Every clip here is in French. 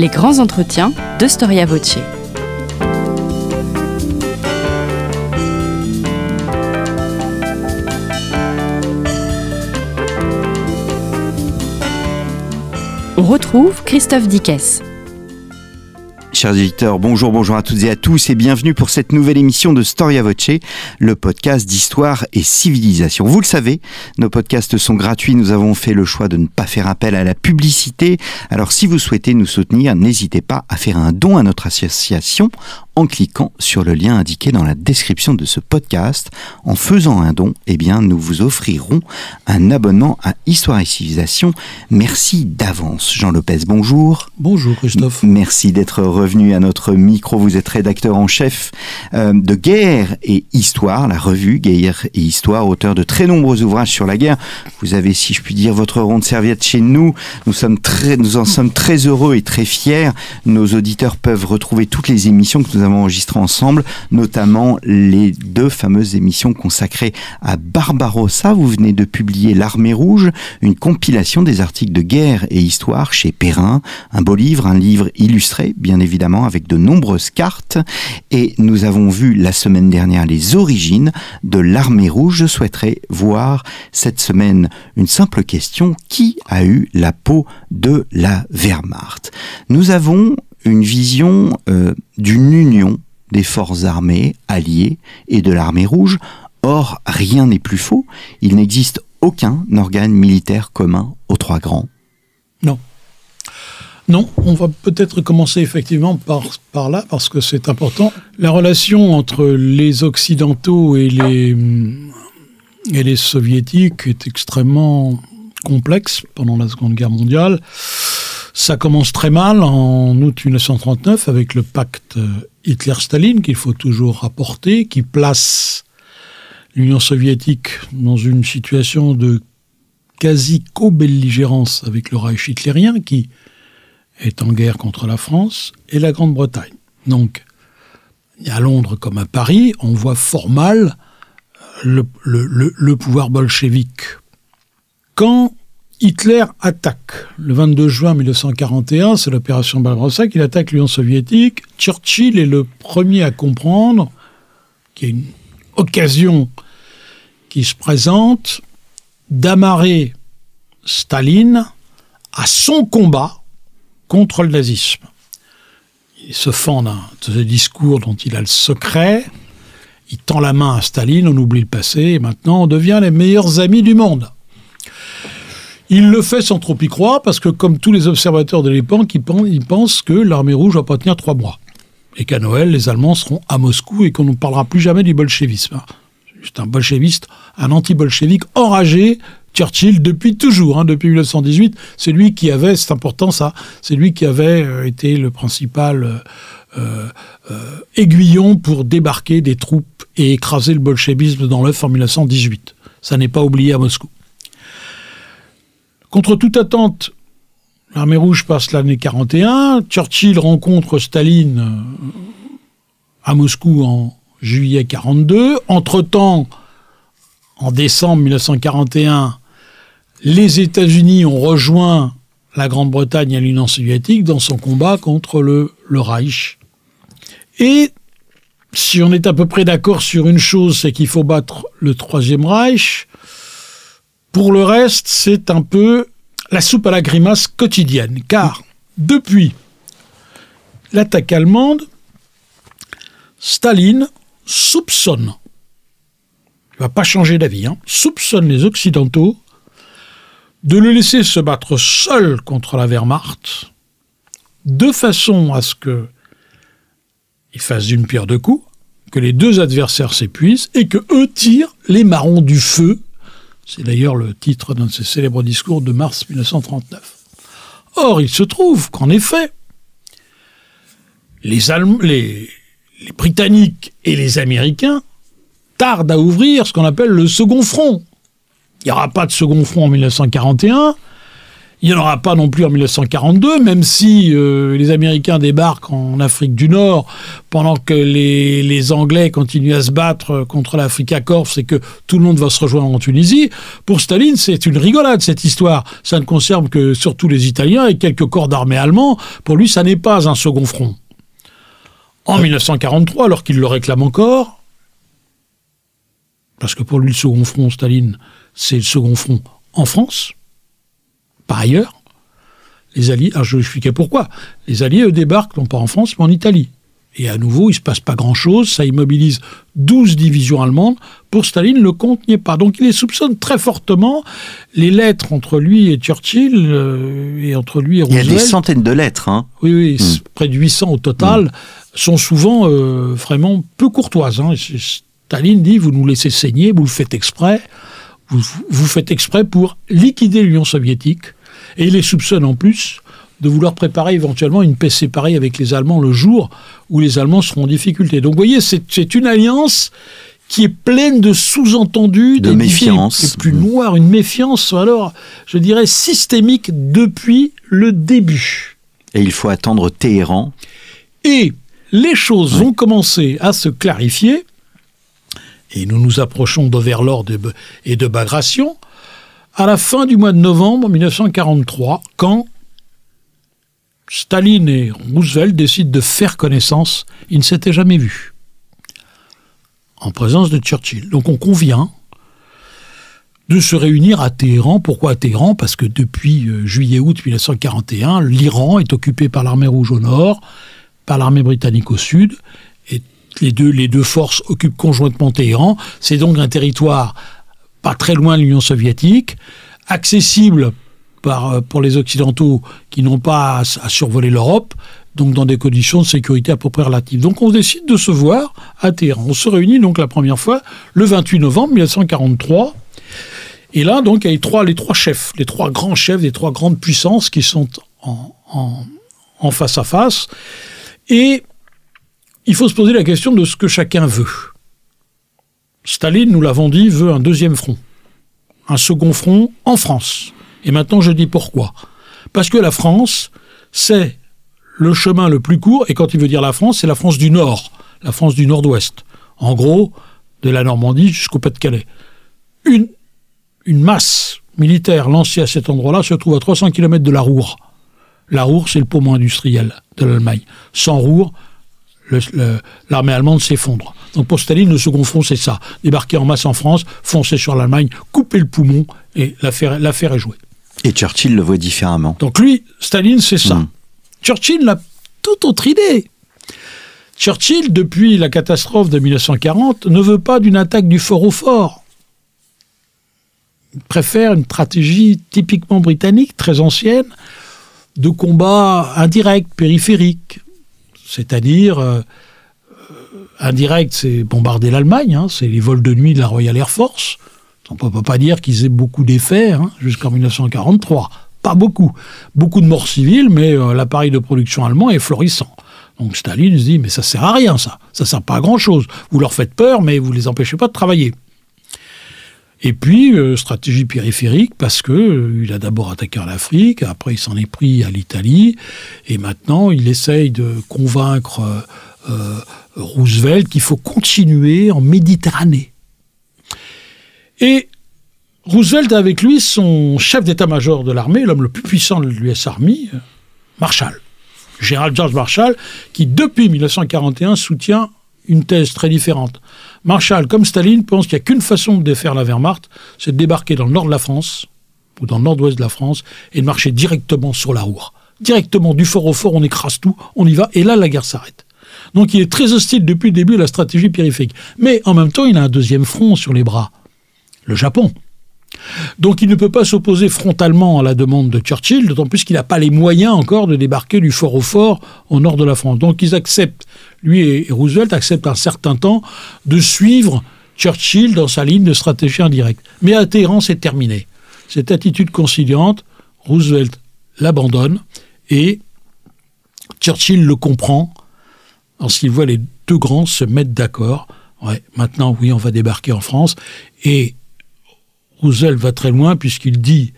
Les grands entretiens de Storia Voce. On retrouve Christophe Dickès. Chers éditeurs, bonjour, bonjour à toutes et à tous et bienvenue pour cette nouvelle émission de Storia Voce, le podcast d'histoire et civilisation. Vous le savez, nos podcasts sont gratuits, nous avons fait le choix de ne pas faire appel à la publicité. Alors si vous souhaitez nous soutenir, n'hésitez pas à faire un don à notre association en cliquant sur le lien indiqué dans la description de ce podcast. En faisant un don, eh bien, nous vous offrirons un abonnement à Histoire et Civilisation. Merci d'avance. Jean Lopez, bonjour. Bonjour Christophe. Merci d'être revenu à notre micro. Vous êtes rédacteur en chef euh, de Guerre et Histoire, la revue Guerre et Histoire, auteur de très nombreux ouvrages sur la guerre. Vous avez, si je puis dire, votre ronde serviette chez nous. Nous sommes très, nous en sommes très heureux et très fiers. Nos auditeurs peuvent retrouver toutes les émissions que nous avons enregistrées ensemble, notamment les deux fameuses émissions consacrées à Barbarossa. Vous venez de publier L'Armée Rouge, une compilation des articles de guerre et histoire chez Perrin, un beau livre, un livre illustré, bien évidemment, avec de nombreuses cartes. Et nous avons vu la semaine dernière les origines de l'Armée Rouge. Je souhaiterais voir cette semaine une simple question. Qui a eu la peau de la Wehrmacht? Nous avons une vision euh, d'une union des forces armées alliées et de l'armée rouge. Or, rien n'est plus faux. Il n'existe aucun organe militaire commun aux trois grands. Non. Non, on va peut-être commencer effectivement par, là, parce que c'est important. La relation entre les Occidentaux et les, et les Soviétiques est extrêmement complexe pendant la Seconde Guerre mondiale. Ça commence très mal en août 1939 avec le pacte Hitler-Staline qu'il faut toujours rapporter, qui place l'Union soviétique dans une situation de quasi co-belligérance avec le Reich hitlérien qui est en guerre contre la France et la Grande-Bretagne. Donc, à Londres comme à Paris, on voit fort mal le, le pouvoir bolchevique. Quand Hitler attaque le 22 juin 1941, c'est l'opération Barbarossa, qu'il attaque l'Union soviétique. Churchill est le premier à comprendre qu'il y a une occasion qui se présente d'amarrer Staline à son combat contre le nazisme. Il se fend d'un de ce discours dont il a le secret. Il tend la main à Staline, on oublie le passé, et maintenant on devient les meilleurs amis du monde. Il le fait sans trop y croire, parce que comme tous les observateurs de l'époque, ils pensent que l'armée rouge va pas tenir trois mois. Et qu'à Noël, les Allemands seront à Moscou et qu'on ne parlera plus jamais du bolchevisme. C'est un bolcheviste, un anti-bolchevique enragé, Churchill depuis toujours, hein, depuis 1918, c'est lui qui avait, c'est important ça, c'est lui qui avait euh, été le principal euh, euh, aiguillon pour débarquer des troupes et écraser le bolchevisme dans l'œuf en 1918. Ça n'est pas oublié à Moscou. Contre toute attente, l'armée rouge passe l'année 41. Churchill rencontre Staline à Moscou en juillet 42. Entre-temps, en décembre 1941, les États-Unis ont rejoint la Grande-Bretagne et l'Union soviétique dans son combat contre le, le Reich. Et si on est à peu près d'accord sur une chose, c'est qu'il faut battre le Troisième Reich, pour le reste, c'est un peu la soupe à la grimace quotidienne, car depuis l'attaque allemande, Staline soupçonne, il va pas changer d'avis, hein, soupçonne les Occidentaux de le laisser se battre seul contre la Wehrmacht, de façon à ce que il fasse d'une pierre deux coups, que les deux adversaires s'épuisent et que eux tirent les marrons du feu c'est d'ailleurs le titre d'un de ses célèbres discours de mars 1939. Or, il se trouve qu'en effet, les, Britanniques et les Américains tardent à ouvrir ce qu'on appelle le second front. Il n'y aura pas de second front en 1941. Il n'y en aura pas non plus en 1942, même si euh, les Américains débarquent en Afrique du Nord pendant que les, les Anglais continuent à se battre contre l'Afrique Corps et que tout le monde va se rejoindre en Tunisie. Pour Staline, c'est une rigolade cette histoire. Ça ne concerne que surtout les Italiens et quelques corps d'armée allemands. Pour lui, ça n'est pas un second front. En 1943, alors qu'il le réclame encore, parce que pour lui, le second front, Staline, c'est le second front en France, par ailleurs, les Alliés, alors je vais expliquer pourquoi, les Alliés, eux, débarquent non pas en France, mais en Italie. Et à nouveau, il ne se passe pas grand-chose, ça immobilise 12 divisions allemandes. Pour Staline, le compte n'y est pas. Donc il les soupçonne très fortement. Les lettres entre lui et Churchill, euh, et entre lui et Roosevelt... Il y a des centaines de lettres. Hein. Oui, oui, hmm. près de 800 au total, hmm. sont souvent euh, vraiment peu courtoises. Hein. Staline dit, vous nous laissez saigner, vous le faites exprès, vous, vous faites exprès pour liquider l'Union soviétique et il les soupçonne en plus de vouloir préparer éventuellement une paix séparée avec les Allemands le jour où les Allemands seront en difficulté. Donc vous voyez, c'est une alliance qui est pleine de sous-entendus, de méfiance. plus noir, une méfiance, alors, je dirais, systémique depuis le début. Et il faut attendre Téhéran. Et les choses vont commencer à se clarifier, et nous nous approchons d'Overlord et de Bagration, à la fin du mois de novembre 1943, quand Staline et Roosevelt décident de faire connaissance, ils ne s'étaient jamais vus, en présence de Churchill. Donc on convient de se réunir à Téhéran. Pourquoi à Téhéran? Parce que depuis euh, juillet-août 1941, l'Iran est occupé par l'armée rouge au nord, par l'armée britannique au sud, et les deux, les deux forces occupent conjointement Téhéran. C'est donc un territoire pas très loin de l'Union soviétique, accessible par, euh, pour les Occidentaux qui n'ont pas à, survoler l'Europe, donc dans des conditions de sécurité à peu près relatives. Donc on décide de se voir à Téhéran. On se réunit donc la première fois le 28 novembre 1943. Et là, donc, il y a les trois, les trois chefs, les trois grands chefs des trois grandes puissances qui sont en, en, en face à face. Et il faut se poser la question de ce que chacun veut. Staline, nous l'avons dit, veut un deuxième front, un second front en France. Et maintenant, je dis pourquoi. Parce que la France, c'est le chemin le plus court, et quand il veut dire la France, c'est la France du Nord, la France du Nord-Ouest. En gros, de la Normandie jusqu'au Pas-de-Calais. Une, masse militaire lancée à cet endroit-là se trouve à 300 km de la Roure. La Roure, c'est le poumon industriel de l'Allemagne. Sans Roure, l'armée allemande s'effondre. Donc pour Staline, le second front, c'est ça. Débarquer en masse en France, foncer sur l'Allemagne, couper le poumon, et l'affaire est jouée. Et Churchill le voit différemment. Donc lui, Staline, c'est ça. Hmm. Churchill a toute autre idée. Churchill, depuis la catastrophe de 1940, ne veut pas d'une attaque du fort au fort. Il préfère une stratégie typiquement britannique, très ancienne, de combat indirect, périphérique. C'est-à-dire, euh, indirect, c'est bombarder l'Allemagne, hein, c'est les vols de nuit de la Royal Air Force. On ne peut pas dire qu'ils aient beaucoup d'effets hein, jusqu'en 1943. Pas beaucoup. Beaucoup de morts civiles, mais euh, l'appareil de production allemand est florissant. Donc Staline se dit, mais ça sert à rien, ça. Ça sert pas à grand-chose. Vous leur faites peur, mais vous les empêchez pas de travailler. Et puis, euh, stratégie périphérique, parce que euh, il a d'abord attaqué l'Afrique, après il s'en est pris à l'Italie, et maintenant il essaye de convaincre Roosevelt qu'il faut continuer en Méditerranée. Et Roosevelt a avec lui son chef d'état-major de l'armée, l'homme le plus puissant de l'US Army, Marshall. Général George Marshall, qui depuis 1941 soutient une thèse très différente. Marshall, comme Staline, pense qu'il n'y a qu'une façon de défaire la Wehrmacht, c'est de débarquer dans le nord de la France, ou dans le nord-ouest de la France, et de marcher directement sur la Roure. Directement, du fort au fort, on écrase tout, on y va, et là, la guerre s'arrête. Donc il est très hostile depuis le début à la stratégie périphérique. Mais en même temps, il a un deuxième front sur les bras le Japon. Donc il ne peut pas s'opposer frontalement à la demande de Churchill, d'autant plus qu'il n'a pas les moyens encore de débarquer du fort au fort au nord de la France. Donc ils acceptent, lui et Roosevelt acceptent un certain temps de suivre Churchill dans sa ligne de stratégie indirecte. Mais à Téhéran, c'est terminé. Cette attitude conciliante, Roosevelt l'abandonne et Churchill le comprend lorsqu'il voit les deux grands se mettre d'accord. Maintenant, oui, on va débarquer en France. Et Roosevelt va très loin puisqu'il dit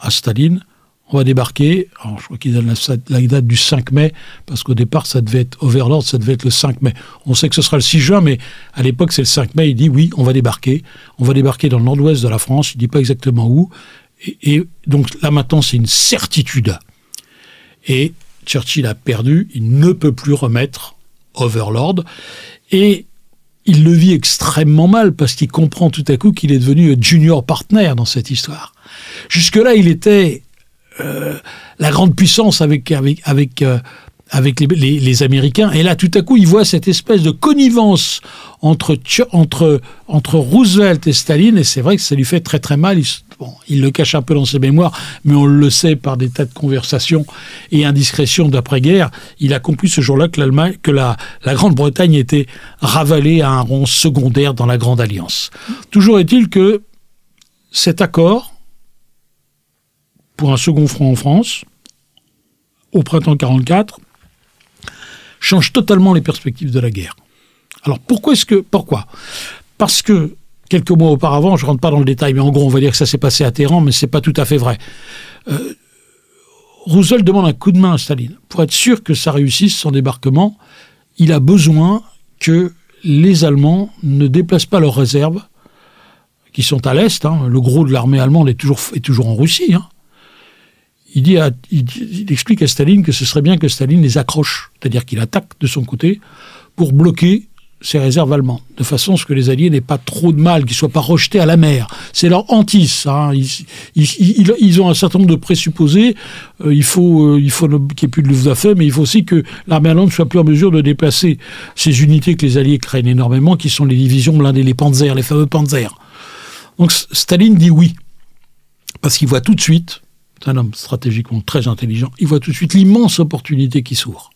à Staline on va débarquer. Alors, je crois qu'ils donnent la, date du 5 mai, parce qu'au départ, ça devait être Overlord, ça devait être le 5 mai. On sait que ce sera le 6 juin, mais à l'époque, c'est le 5 mai. Il dit oui, on va débarquer. On va débarquer dans le nord-ouest de la France. Il dit pas exactement où. Et, et donc là, maintenant, c'est une certitude. Et Churchill a perdu. Il ne peut plus remettre Overlord. Et il le vit extrêmement mal parce qu'il comprend tout à coup qu'il est devenu junior partner dans cette histoire. Jusque-là, il était euh, la grande puissance avec avec euh, avec les, les, les, Américains. Et là, tout à coup, il voit cette espèce de connivence entre entre entre Roosevelt et Staline. Et c'est vrai que ça lui fait très très mal. Il, bon, il le cache un peu dans ses mémoires, mais on le sait par des tas de conversations et indiscrétions d'après-guerre. Il a compris ce jour-là que l'Allemagne, que la, la Grande-Bretagne était ravalée à un rang secondaire dans la Grande Alliance. Toujours est-il que cet accord pour un second front en France, au printemps 44, change totalement les perspectives de la guerre. Alors pourquoi est-ce que pourquoi? Parce que quelques mois auparavant, je rentre pas dans le détail, mais en gros, on va dire que ça s'est passé à Téhéran, mais c'est pas tout à fait vrai. Euh, Roosevelt demande un coup de main à Staline pour être sûr que ça réussisse son débarquement. Il a besoin que les Allemands ne déplacent pas leurs réserves, qui sont à l'est. Hein. Le gros de l'armée allemande est toujours, est toujours en Russie. Hein il, explique à Staline que ce serait bien que Staline les accroche, c'est-à-dire qu'il attaque de son côté pour bloquer ses réserves allemandes, de façon à ce que les Alliés n'aient pas trop de mal, qu'ils ne soient pas rejetés à la mer. C'est leur hantise. Hein. Ils, ont un certain nombre de présupposés. Euh, il faut, euh, qu'il n'y ait plus de Luftwaffe, mais il faut aussi que l'armée allemande soit plus en mesure de déplacer ces unités que les Alliés craignent énormément, qui sont les divisions blindées, les Panzers, les fameux Panzers. Donc Staline dit oui, parce qu'il voit tout de suite c'est un homme stratégiquement très intelligent, il voit tout de suite l'immense opportunité qui s'ouvre.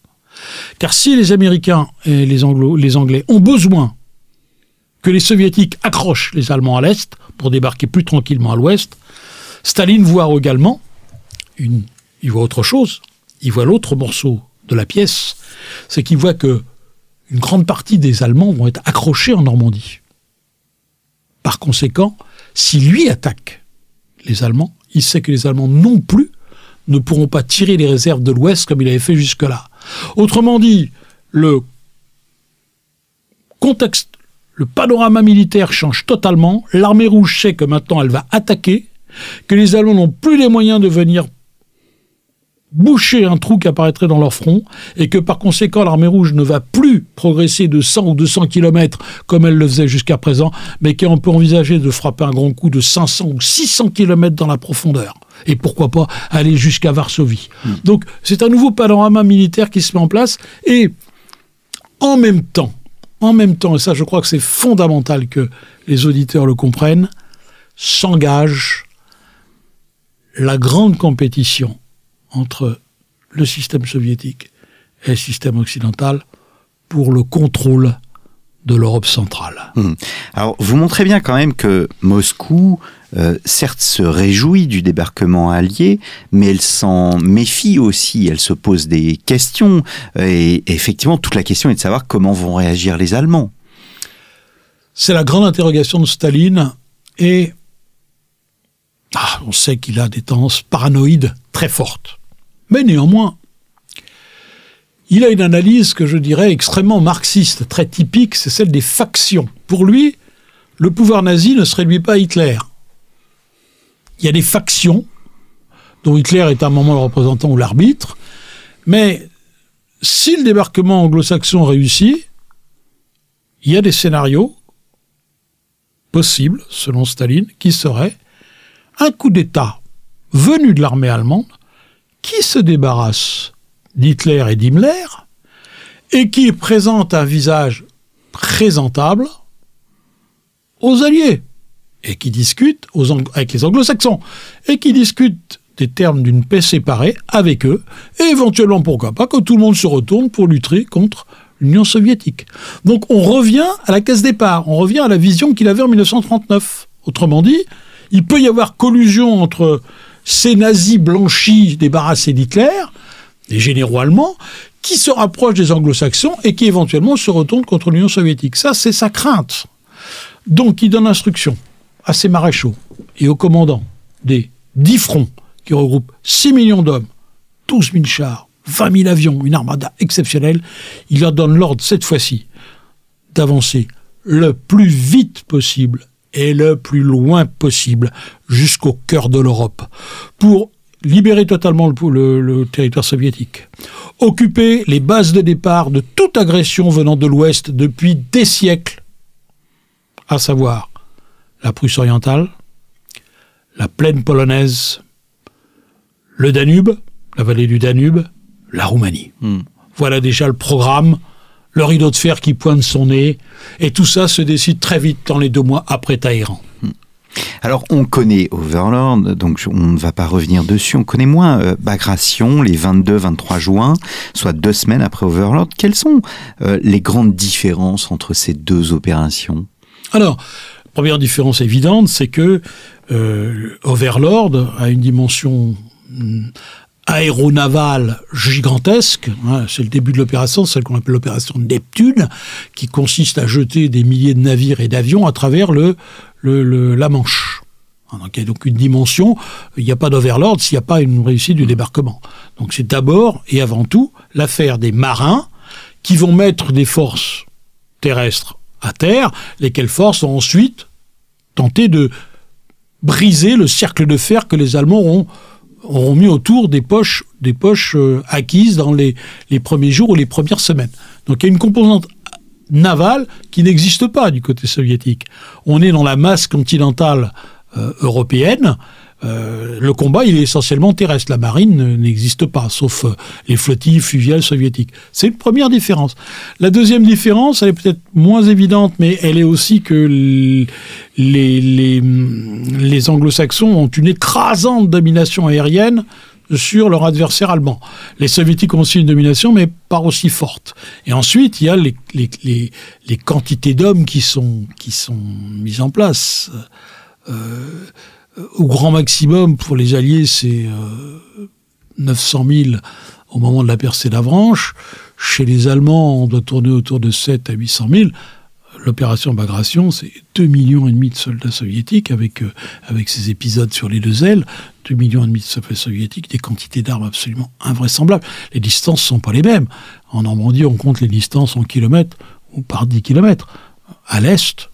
Car si les Américains et les, Anglais ont besoin que les Soviétiques accrochent les Allemands à l'Est pour débarquer plus tranquillement à l'Ouest, Staline voit également une, il voit autre chose. Il voit l'autre morceau de la pièce, c'est qu'il voit que une grande partie des Allemands vont être accrochés en Normandie. Par conséquent, si lui attaque les Allemands, il sait que les Allemands non plus ne pourront pas tirer les réserves de l'Ouest comme il avait fait jusque-là. Autrement dit, le contexte, le panorama militaire change totalement. L'armée rouge sait que maintenant elle va attaquer, que les Allemands n'ont plus les moyens de venir boucher un trou qui apparaîtrait dans leur front et que par conséquent l'armée rouge ne va plus progresser de 100 ou 200 km comme elle le faisait jusqu'à présent, mais qu'on peut envisager de frapper un grand coup de 500 ou 600 km dans la profondeur. Et pourquoi pas aller jusqu'à Varsovie. Mmh. Donc c'est un nouveau panorama militaire qui se met en place et en même temps, en même temps, et ça je crois que c'est fondamental que les auditeurs le comprennent, s'engage la grande compétition entre le système soviétique et le système occidental pour le contrôle de l'Europe centrale. Mmh. Alors, vous montrez bien quand même que Moscou, euh, certes, se réjouit du débarquement allié, mais elle s'en méfie aussi, elle se pose des questions. Et, et effectivement, toute la question est de savoir comment vont réagir les Allemands. C'est la grande interrogation de Staline et ah, on sait qu'il a des tendances paranoïdes très fortes. Mais néanmoins, il a une analyse que je dirais extrêmement marxiste, très typique, c'est celle des factions. Pour lui, le pouvoir nazi ne se réduit pas à Hitler. Il y a des factions, dont Hitler est un moment le représentant ou l'arbitre, mais si le débarquement anglo-saxon réussit, il y a des scénarios possibles, selon Staline, qui seraient un coup d'État venu de l'armée allemande qui se débarrasse d'Hitler et d'Himmler et qui présente un visage présentable aux Alliés et qui discute avec les Anglo-Saxons et qui discute des termes d'une paix séparée avec eux et éventuellement pourquoi pas que tout le monde se retourne pour lutter contre l'Union soviétique. Donc on revient à la case départ, on revient à la vision qu'il avait en 1939. Autrement dit, il peut y avoir collusion entre ces nazis blanchis débarrassés d'Hitler, les généraux allemands, qui se rapprochent des anglo-saxons et qui éventuellement se retournent contre l'Union soviétique. Ça, c'est sa crainte. Donc, il donne instruction à ses maréchaux et aux commandants des dix fronts qui regroupe 6 millions d'hommes, 12 000 chars, 20 000 avions, une armada exceptionnelle, il leur donne l'ordre cette fois-ci d'avancer le plus vite possible et le plus loin possible jusqu'au cœur de l'Europe pour libérer totalement le, le, territoire soviétique, occuper les bases de départ de toute agression venant de l'Ouest depuis des siècles, à savoir la Prusse orientale, la plaine polonaise, le Danube, la vallée du Danube, la Roumanie. Hmm. Voilà déjà le programme, le rideau de fer qui pointe son nez, et tout ça se décide très vite dans les deux mois après Taïran. Hmm. Alors, on connaît Overlord, donc on ne va pas revenir dessus. On connaît moins euh, Bagration, les 22-23 juin, soit deux semaines après Overlord. Quelles sont euh, les grandes différences entre ces deux opérations? Alors, première différence évidente, c'est que euh, Overlord a une dimension hmm, aéronavale gigantesque. Hein, c'est le début de l'opération, celle qu'on appelle l'opération Neptune, qui consiste à jeter des milliers de navires et d'avions à travers le, la Manche. Hein, donc, il y a donc une dimension, il n'y a pas d'overlord s'il n'y a pas une réussite du débarquement. Donc c'est d'abord et avant tout l'affaire des marins qui vont mettre des forces terrestres à terre, lesquelles forces ont ensuite tenté de briser le cercle de fer que les Allemands ont auront mis autour des poches, des poches euh, acquises dans les, premiers jours ou les premières semaines. Donc il y a une composante navale qui n'existe pas du côté soviétique. On est dans la masse continentale euh, européenne euh, le combat, il est essentiellement terrestre. La marine n'existe pas, sauf euh, les flottilles fluviales soviétiques. C'est une première différence. La deuxième différence, elle est peut-être moins évidente, mais elle est aussi que les, les, les anglo-saxons ont une écrasante domination aérienne sur leur adversaire allemand. Les soviétiques ont aussi une domination, mais pas aussi forte. Et ensuite, il y a les quantités d'hommes qui sont, qui sont mises en place. Euh, au grand maximum, pour les Alliés, c'est 900 euh, 000 au moment de la percée d'Avranches. Chez les Allemands, on doit tourner autour de 7 à 800 000. L'opération Bagration, c'est 2 millions et demi de soldats soviétiques avec, euh, avec ces épisodes sur les deux ailes. 2 millions et demi de soldats soviétiques, des quantités d'armes absolument invraisemblables. Les distances sont pas les mêmes. En Normandie, on compte les distances en kilomètres ou par 10 kilomètres. À l'est,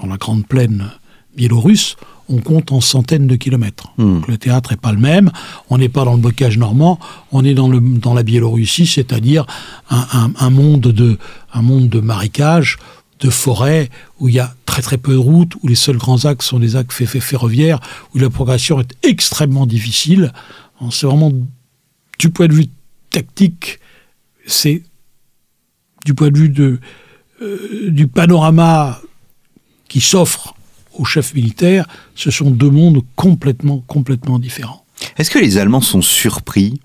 dans la grande plaine biélorusse, on compte en centaines de kilomètres. Hmm. le théâtre n'est pas le même. On n'est pas dans le bocage normand. On est dans, le, dans la Biélorussie, c'est-à-dire un, monde de, un monde de marécages, de forêts, où il y a très très peu de routes, où les seuls grands axes sont des axes ferroviaires, où la progression est extrêmement difficile. C'est vraiment, du point de vue tactique, c'est du point de vue de, euh, du panorama qui s'offre au chef militaire, ce sont deux mondes complètement, complètement différents. Est-ce que les Allemands sont surpris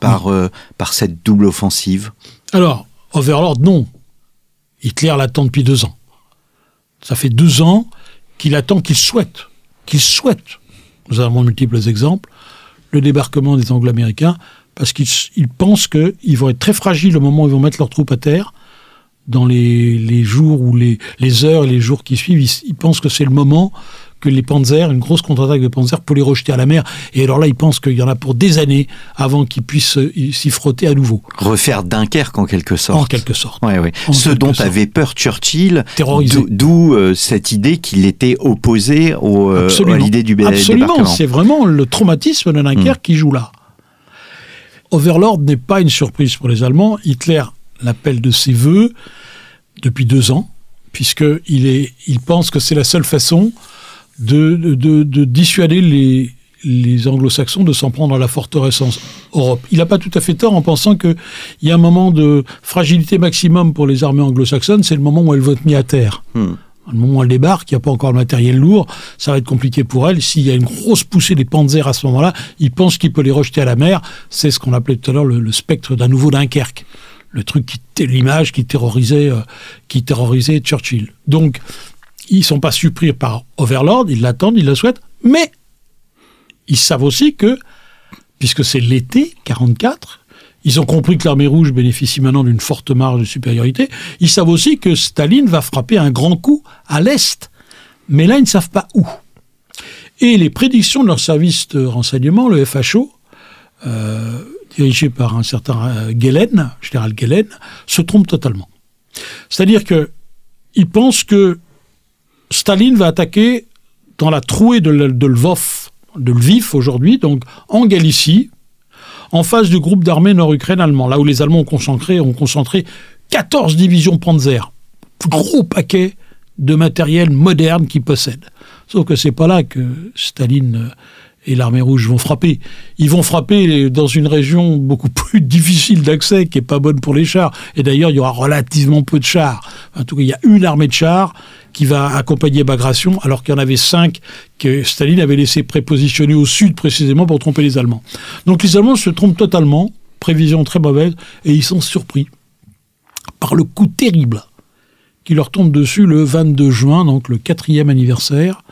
par, euh, par cette double offensive? Alors, Overlord, non. Hitler l'attend depuis deux ans. Ça fait deux ans qu'il attend, qu'il souhaite, qu'il souhaite, nous avons multiples exemples, le débarquement des Anglo-Américains, parce qu'ils pensent qu'ils vont être très fragiles au moment où ils vont mettre leurs troupes à terre, dans les, jours ou les, heures et les jours qui suivent, ils, pensent que c'est le moment que les Panzers, une grosse contre-attaque de Panzers, pour les rejeter à la mer. Et alors là, ils pensent qu'il y en a pour des années avant qu'ils puissent euh, s'y frotter à nouveau. Refaire Dunkerque en quelque sorte. En quelque sorte. Ouais, ouais. Ce dont avait peur Churchill, d'où euh, cette idée qu'il était opposé au, euh, à l'idée du Absolument, c'est vraiment le traumatisme de Dunkerque hmm. qui joue là. Overlord n'est pas une surprise pour les Allemands. Hitler l'appel de ses voeux depuis deux ans, puisqu'il il pense que c'est la seule façon de, de, dissuader les, les anglo-saxons de s'en prendre à la forteresse Europe. Il n'a pas tout à fait tort en pensant qu'il y a un moment de fragilité maximum pour les armées anglo-saxonnes, c'est le moment où elles vont être mises à terre. Hmm. Le moment où elles débarquent, il n'y a pas encore le matériel lourd, ça va être compliqué pour elles. S'il y a une grosse poussée des panzers à ce moment-là, il pense qu'il peut les rejeter à la mer. C'est ce qu'on appelait tout à l'heure le, le spectre d'un nouveau Dunkerque le truc qui l'image qui terrorisait euh, qui terrorisait Churchill. Donc ils sont pas surpris par Overlord, ils l'attendent, ils le souhaitent, mais ils savent aussi que puisque c'est l'été 44, ils ont compris que l'armée rouge bénéficie maintenant d'une forte marge de supériorité. Ils savent aussi que Staline va frapper un grand coup à l'est, mais là ils ne savent pas où. Et les prédictions de leur service de renseignement, le FHO, euh, dirigé par un certain euh, Gelen, général Gelen, se trompent totalement. C'est-à-dire que ils pensent que Staline va attaquer dans la trouée de, Lvov, de Lviv aujourd'hui, donc en Galicie, en face du groupe d'armées nord-ukraine allemand, là où les Allemands ont concentré, ont concentré 14 divisions Panzer, gros paquet de matériel moderne qu'ils possèdent. Sauf que c'est pas là que Staline et l'armée rouge vont frapper. Ils vont frapper dans une région beaucoup plus difficile d'accès, qui est pas bonne pour les chars. Et d'ailleurs, il y aura relativement peu de chars. En tout cas, il y a une armée de chars qui va accompagner Bagration, alors qu'il y en avait cinq que Staline avait laissé prépositionner au sud précisément pour tromper les Allemands. Donc les Allemands se trompent totalement, prévision très mauvaise, et ils sont surpris par le coup terrible qui leur tombe dessus le 22 juin, donc le quatrième anniversaire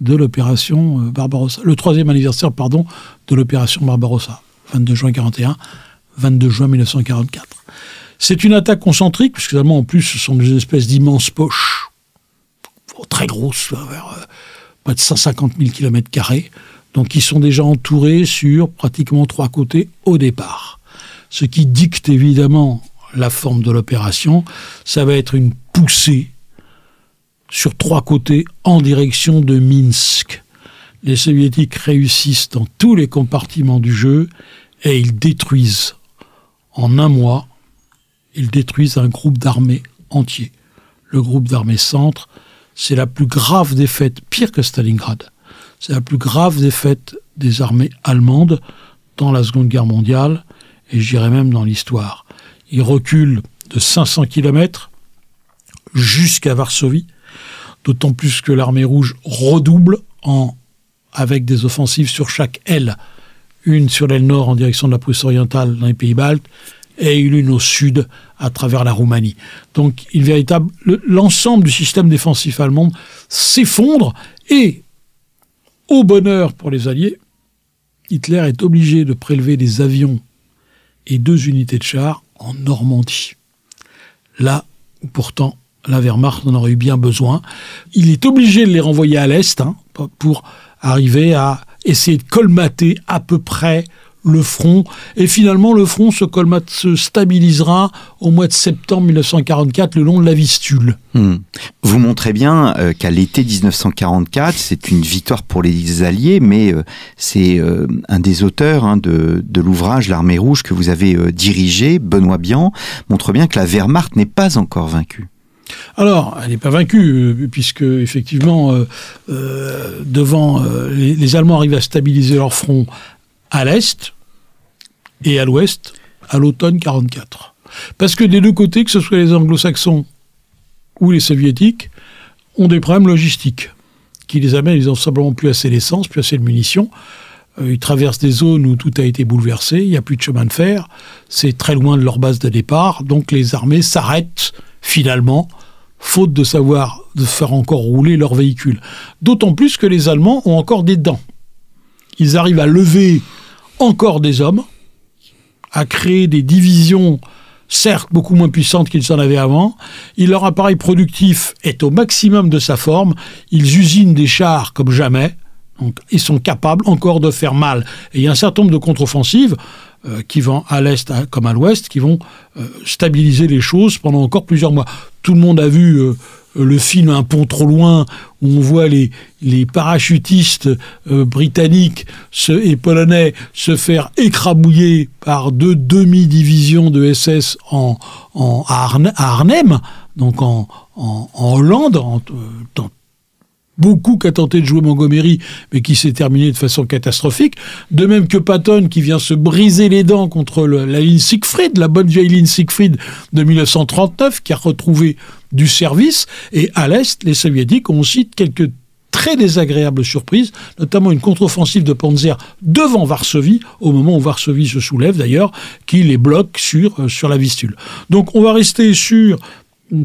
de l'opération euh, Barbarossa, le troisième anniversaire, pardon, de l'opération Barbarossa, 22 juin 41, 22 juin 1944. C'est une attaque concentrique, puisque en plus, ce sont des espèces d'immenses poches, très grosses, vers euh, près de 150 000 km. Donc, ils sont déjà entourés sur pratiquement trois côtés au départ. Ce qui dicte évidemment la forme de l'opération, ça va être une poussée sur trois côtés en direction de Minsk. Les soviétiques réussissent dans tous les compartiments du jeu et ils détruisent en un mois, ils détruisent un groupe d'armées entier. Le groupe d'armées centre, c'est la plus grave défaite, pire que Stalingrad, c'est la plus grave défaite des armées allemandes dans la Seconde Guerre mondiale et je dirais même dans l'histoire. Ils reculent de 500 km jusqu'à Varsovie d'autant plus que l'armée rouge redouble en, avec des offensives sur chaque aile, une sur l'aile nord en direction de la Prusse orientale dans les pays baltes et une au sud à travers la Roumanie. Donc véritable l'ensemble du système défensif allemand s'effondre et au bonheur pour les alliés, Hitler est obligé de prélever des avions et deux unités de chars en Normandie. Là où pourtant la Wehrmacht en aurait eu bien besoin. Il est obligé de les renvoyer à l'Est hein, pour arriver à essayer de colmater à peu près le front. Et finalement, le front se, colmate, se stabilisera au mois de septembre 1944 le long de la Vistule. Hmm. Vous montrez bien euh, qu'à l'été 1944, c'est une victoire pour les Alliés, mais euh, c'est euh, un des auteurs hein, de, de l'ouvrage L'armée rouge que vous avez dirigé, Benoît Bian, montre bien que la Wehrmacht n'est pas encore vaincue. Alors, elle n'est pas vaincue, euh, puisque effectivement, euh, euh, devant les, Allemands arrivent à stabiliser leur front à l'est et à l'ouest à l'automne 44. Parce que des deux côtés, que ce soit les anglo-saxons ou les soviétiques, ont des problèmes logistiques qui les amènent, ils n'ont simplement plus assez d'essence, plus assez de munitions. ils traversent des zones où tout a été bouleversé, il n'y a plus de chemin de fer, c'est très loin de leur base de départ, donc les armées s'arrêtent finalement faute de savoir faire encore rouler leur véhicule. D'autant plus que les Allemands ont encore des dents. Ils arrivent à lever encore des hommes, à créer des divisions certes beaucoup moins puissantes qu'ils en avaient avant. leur appareil productif est au maximum de sa forme. Ils usinent des chars comme jamais. Donc, ils sont capables encore de faire mal. Et il y a un certain nombre de contre-offensives euh, qui vont à l'est comme à l'ouest, qui vont euh, stabiliser les choses pendant encore plusieurs mois. Tout le monde a vu euh, le film Un pont trop loin, où on voit les, les parachutistes britanniques et polonais se faire écrabouiller par deux demi-divisions de SS en, en, à, Arnhem, donc en, en, Hollande, en, dans beaucoup qu'à tenter de jouer Montgomery, mais qui s'est terminé de façon catastrophique. De même que Patton, qui vient se briser les dents contre la ligne Siegfried, la bonne vieille ligne Siegfried de 1939, qui a retrouvé du service. Et à l'Est, les Soviétiques ont aussi quelques très désagréables surprises, notamment une contre-offensive de Panzer devant Varsovie, au moment où Varsovie se soulève d'ailleurs, qui les bloque sur, euh, sur la Vistule. Donc on va rester sur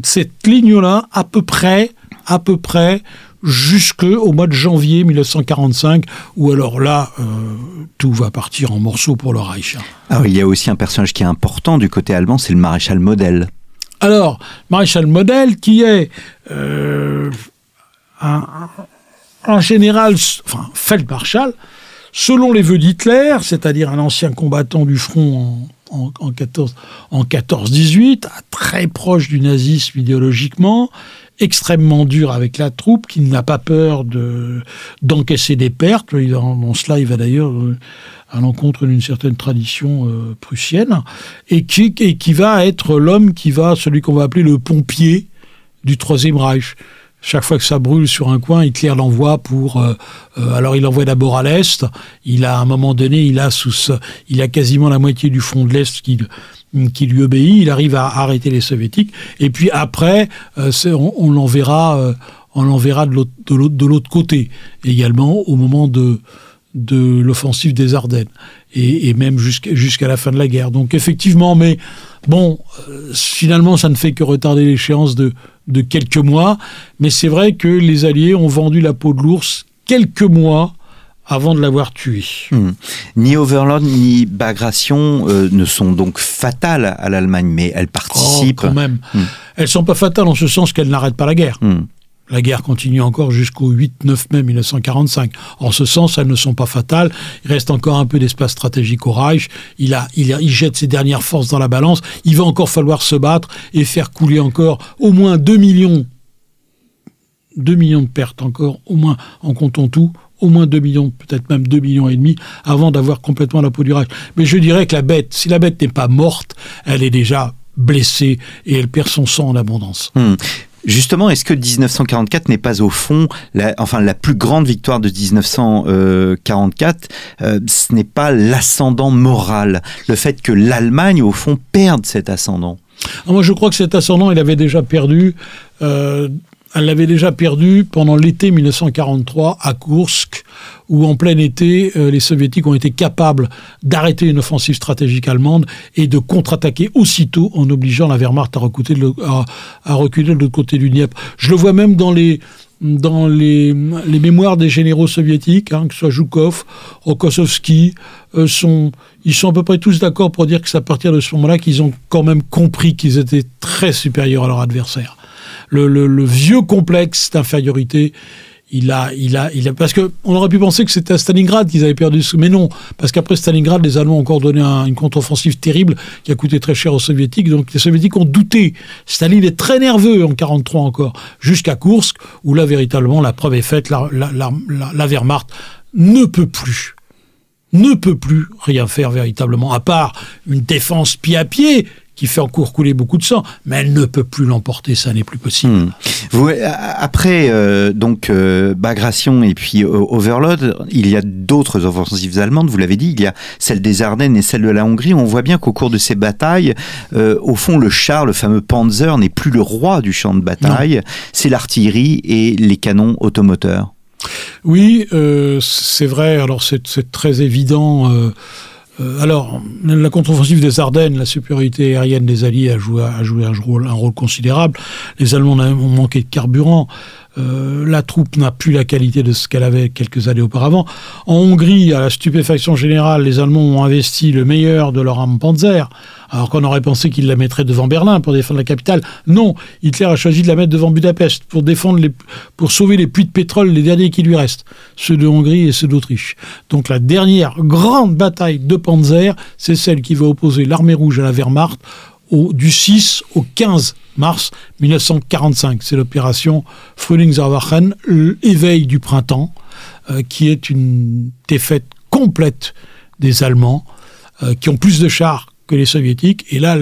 cette ligne-là à peu près, à peu près jusqu'au mois de janvier 1945, où alors là, euh, tout va partir en morceaux pour le Reich. Alors il y a aussi un personnage qui est important du côté allemand, c'est le maréchal Model. Alors, maréchal Model, qui est euh, un, un général, enfin Feldmarschall, selon les vœux d'Hitler, c'est-à-dire un ancien combattant du front en, en, 14, en 14-18, très proche du nazisme idéologiquement, extrêmement dur avec la troupe, qui n'a pas peur de d'encaisser des pertes. Dans, cela, il va d'ailleurs euh, à l'encontre d'une certaine tradition euh, prussienne, et qui, et qui va être l'homme qui va, celui qu'on va appeler le pompier du Troisième Reich chaque fois que ça brûle sur un coin, Hitler l'envoie pour. Euh, euh, alors il l'envoie d'abord à l'est. Il a à un moment donné, il a sous, il a quasiment la moitié du front de l'est qui qui lui obéit. Il arrive à arrêter les soviétiques. Et puis après, euh, on, on l'enverra, l'enverra de l'autre côté également au moment de l'offensive des Ardennes et, même jusqu'à la fin de la guerre. Donc effectivement, mais bon, finalement, ça ne fait que retarder l'échéance de quelques mois, mais c'est vrai que les Alliés ont vendu la peau de l'ours quelques mois avant de l'avoir tué. Hmm. Ni Overlord ni Bagration euh, ne sont donc fatales à l'Allemagne, mais elles participent. Oh, quand même. Hmm. Elles sont pas fatales en ce sens qu'elles n'arrêtent pas la guerre. Hmm. La guerre continue encore jusqu'au 8-9 mai 1945. En ce sens, elles ne sont pas fatales. Il reste encore un peu d'espace stratégique au Reich. Il, a, il, il, jette ses dernières forces dans la balance. Il va encore falloir se battre et faire couler encore au moins 2 millions, 2 millions de pertes encore, au moins en comptant tout, au moins 2 millions, peut-être même 2 millions et demi, avant d'avoir complètement la peau du Reich. Mais je dirais que la bête, si la bête n'est pas morte, elle est déjà blessée et elle perd son sang en abondance. Hmm. Justement, est-ce que 1944 n'est pas au fond, la, enfin la plus grande victoire de 1944, euh, ce n'est pas l'ascendant moral, le fait que l'Allemagne, au fond, perde cet ascendant? Ah, Moi, je crois que cet ascendant, il avait déjà perdu. Euh, elle l'avait déjà perdu pendant l'été 1943 à Kursk, où en plein été, euh, les soviétiques ont été capables d'arrêter une offensive stratégique allemande et de contre-attaquer aussitôt en obligeant la Wehrmacht à, reculer de, à, reculer de l'autre côté du Dniepr. Je le vois même dans les dans les, les, mémoires des généraux soviétiques, hein, que ce soit Zhukov, Rokossovski, euh, sont, ils sont à peu près tous d'accord pour dire que c'est à partir de ce moment-là qu'ils ont quand même compris qu'ils étaient très supérieurs à leur adversaire. Le, vieux complexe d'infériorité, il a, il a, il a, parce que on aurait pu penser que c'était à Stalingrad qu'ils avaient perdu, mais non, parce qu'après Stalingrad, les Allemands ont encore donné un, une contre-offensive terrible qui a coûté très cher aux Soviétiques. Donc les Soviétiques ont douté. Staline est très nerveux en 43 encore, jusqu'à Kursk, où là véritablement la preuve est faite. La, la Wehrmacht ne peut plus ne peut plus rien faire véritablement, à part une défense pied à pied qui fait encore couler beaucoup de sang, mais elle ne peut plus l'emporter, ça n'est plus possible. Hmm. Vous, après euh, donc euh, Bagration et puis euh, Overlord, il y a d'autres offensives allemandes, vous l'avez dit, il y a celle des Ardennes et celle de la Hongrie. On voit bien qu'au cours de ces batailles, euh, au fond, le char, le fameux Panzer, n'est plus le roi du champ de bataille, c'est l'artillerie et les canons automoteurs. Oui, euh, c'est vrai. Alors c'est très évident. Euh, alors, la contre-offensive des Ardennes, la supériorité aérienne des Alliés a joué, un rôle considérable. Les Allemands ont manqué de carburant. Euh, la troupe n'a plus la qualité de ce qu'elle avait quelques années auparavant. En Hongrie, à la stupéfaction générale, les Allemands ont investi le meilleur de leur arme Panzer, alors qu'on aurait pensé qu'ils la mettraient devant Berlin pour défendre la capitale. Non, Hitler a choisi de la mettre devant Budapest pour défendre pour sauver les puits de pétrole, les derniers qui lui restent, ceux de Hongrie et ceux d'Autriche. Donc la dernière grande bataille de Panzer, c'est celle qui va opposer l'armée rouge à la Wehrmacht au, du 6 au 15 mars 1945. C'est l'opération Frühlingserwachen, l'éveil du printemps, euh, qui est une défaite complète des Allemands, euh, qui ont plus de chars que les soviétiques. Et là,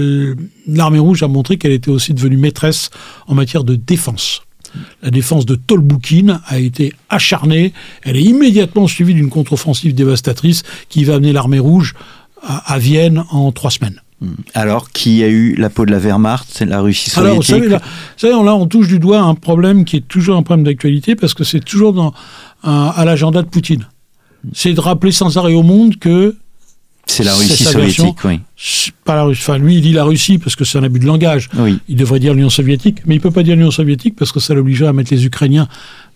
l'armée rouge a montré qu'elle était aussi devenue maîtresse en matière de défense. La défense de Tolbukhin a été acharnée. Elle est immédiatement suivie d'une contre-offensive dévastatrice qui va amener l'armée rouge à, à Vienne en trois semaines. Alors, qui a eu la peau de la Wehrmacht? C'est la Russie soviétique Alors, vous savez, là, vous savez, là, on touche du doigt un problème qui est toujours un problème d'actualité parce que c'est toujours dans, un, à l'agenda de Poutine. C'est de rappeler sans arrêt au monde que c'est la Russie soviétique, oui. Pas la Russie. Enfin, lui, il dit la Russie parce que c'est un abus de langage. Oui. Il devrait dire l'Union soviétique, mais il peut pas dire l'Union soviétique parce que ça l'obligerait à mettre les Ukrainiens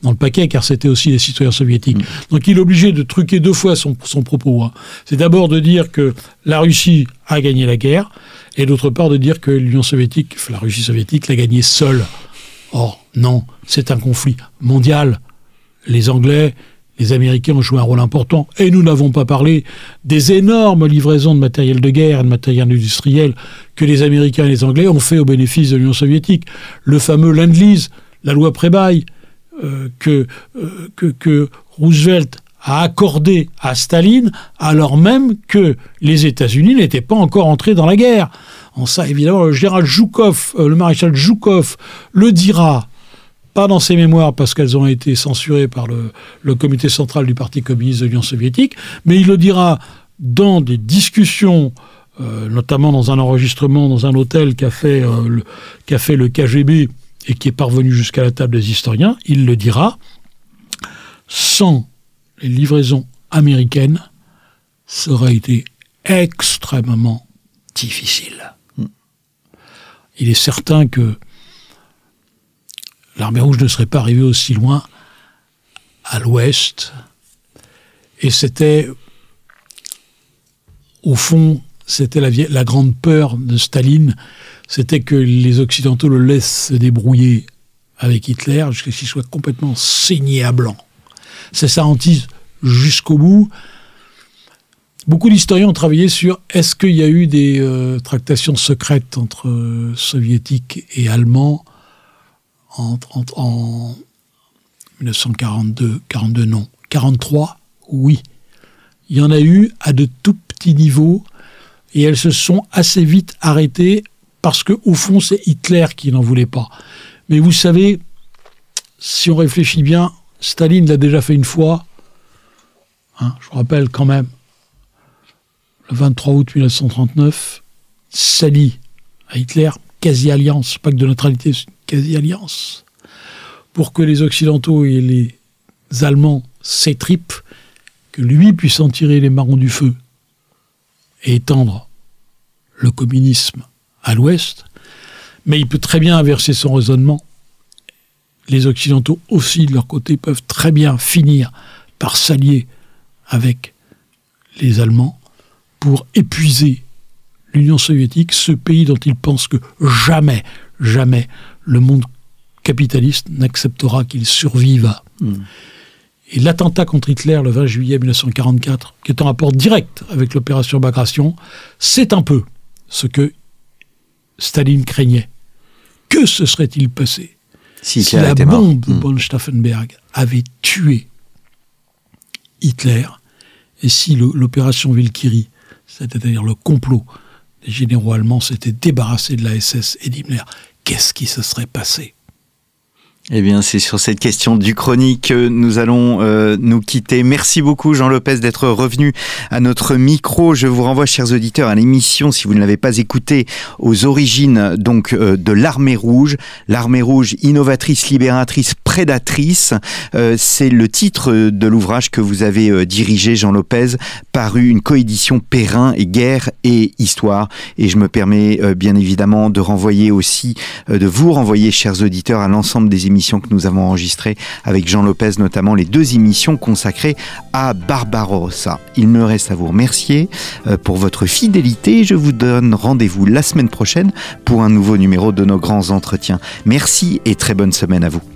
dans le paquet, car c'était aussi des citoyens soviétiques. Mm. Donc il est obligé de truquer deux fois son, son propos. Hein. C'est d'abord de dire que la Russie a gagné la guerre, et d'autre part de dire que l'Union soviétique, enfin, la Russie soviétique, l'a gagné seule. Or, non, c'est un conflit mondial les Anglais, les Américains ont joué un rôle important. Et nous n'avons pas parlé des énormes livraisons de matériel de guerre et de matériel industriel que les Américains et les Anglais ont fait au bénéfice de l'Union soviétique. Le fameux Land-Lease, la loi Prébaille, euh, que, euh, que, Roosevelt a accordé à Staline, alors même que les États-Unis n'étaient pas encore entrés dans la guerre. En ça, évidemment, le général Zhukov, euh, le maréchal Zhukov, le dira pas dans ses mémoires parce qu'elles ont été censurées par le, comité central du Parti communiste de l'Union soviétique, mais il le dira dans des discussions, euh, notamment dans un enregistrement dans un hôtel qu'a fait, euh, le, fait le KGB et qui est parvenu jusqu'à la table des historiens, il le dira, sans les livraisons américaines, ça aurait été extrêmement difficile. Hmm. Il est certain que l'armée rouge ne serait pas arrivée aussi loin à l'ouest. Et c'était, au fond, c'était la, grande peur de Staline, c'était que les Occidentaux le laissent se débrouiller avec Hitler jusqu'à ce qu'il soit complètement saigné à blanc. C'est sa hantise jusqu'au bout. Beaucoup d'historiens ont travaillé sur est-ce qu'il y a eu des euh, tractations secrètes entre euh, soviétiques et allemands en, 1942, 42 non, 43 oui. Il y en a eu à de tout petits niveaux et elles se sont assez vite arrêtées parce que au fond c'est Hitler qui n'en voulait pas. Mais vous savez, si on réfléchit bien, Staline l'a déjà fait une fois. Hein, je vous rappelle quand même, le 23 août 1939, s'allie à Hitler, quasi-alliance, pas que de neutralité, quasi-alliance, pour que les Occidentaux et les Allemands s'étripent, que lui puisse en tirer les marrons du feu et étendre le communisme à l'Ouest, mais il peut très bien inverser son raisonnement. Les Occidentaux aussi, de leur côté, peuvent très bien finir par s'allier avec les Allemands pour épuiser l'Union soviétique, ce pays dont ils pensent que jamais, jamais le monde capitaliste n'acceptera qu'il survive. Hmm. Et l'attentat contre Hitler le 20 juillet 1944, qui est en rapport direct avec l'opération Bagration, c'est un peu ce que Staline craignait. Que se serait-il passé si, la bombe de von hmm. Stauffenberg avait tué Hitler et si l'opération Valkyrie, c'est-à-dire le complot des généraux allemands, s'était débarrassé de la SS et d'Himmler qu'est-ce qui se serait passé eh bien, c'est sur cette question du chronique que nous allons euh, nous quitter. Merci beaucoup, Jean Lopez, d'être revenu à notre micro. Je vous renvoie, chers auditeurs, à l'émission, si vous ne l'avez pas écouté, aux origines donc euh, de l'armée rouge. L'armée rouge, innovatrice, libératrice, prédatrice. Euh, c'est le titre de l'ouvrage que vous avez dirigé, Jean Lopez, paru une coédition Perrin et guerre et histoire. Et je me permets bien évidemment de renvoyer aussi, de vous renvoyer, chers auditeurs, à l'ensemble des émissions que nous avons enregistrées avec Jean Lopez, notamment les deux émissions consacrées à Barbarossa. Il me reste à vous remercier euh, pour votre fidélité. Je vous donne rendez-vous la semaine prochaine pour un nouveau numéro de nos grands entretiens. Merci et très bonne semaine à vous.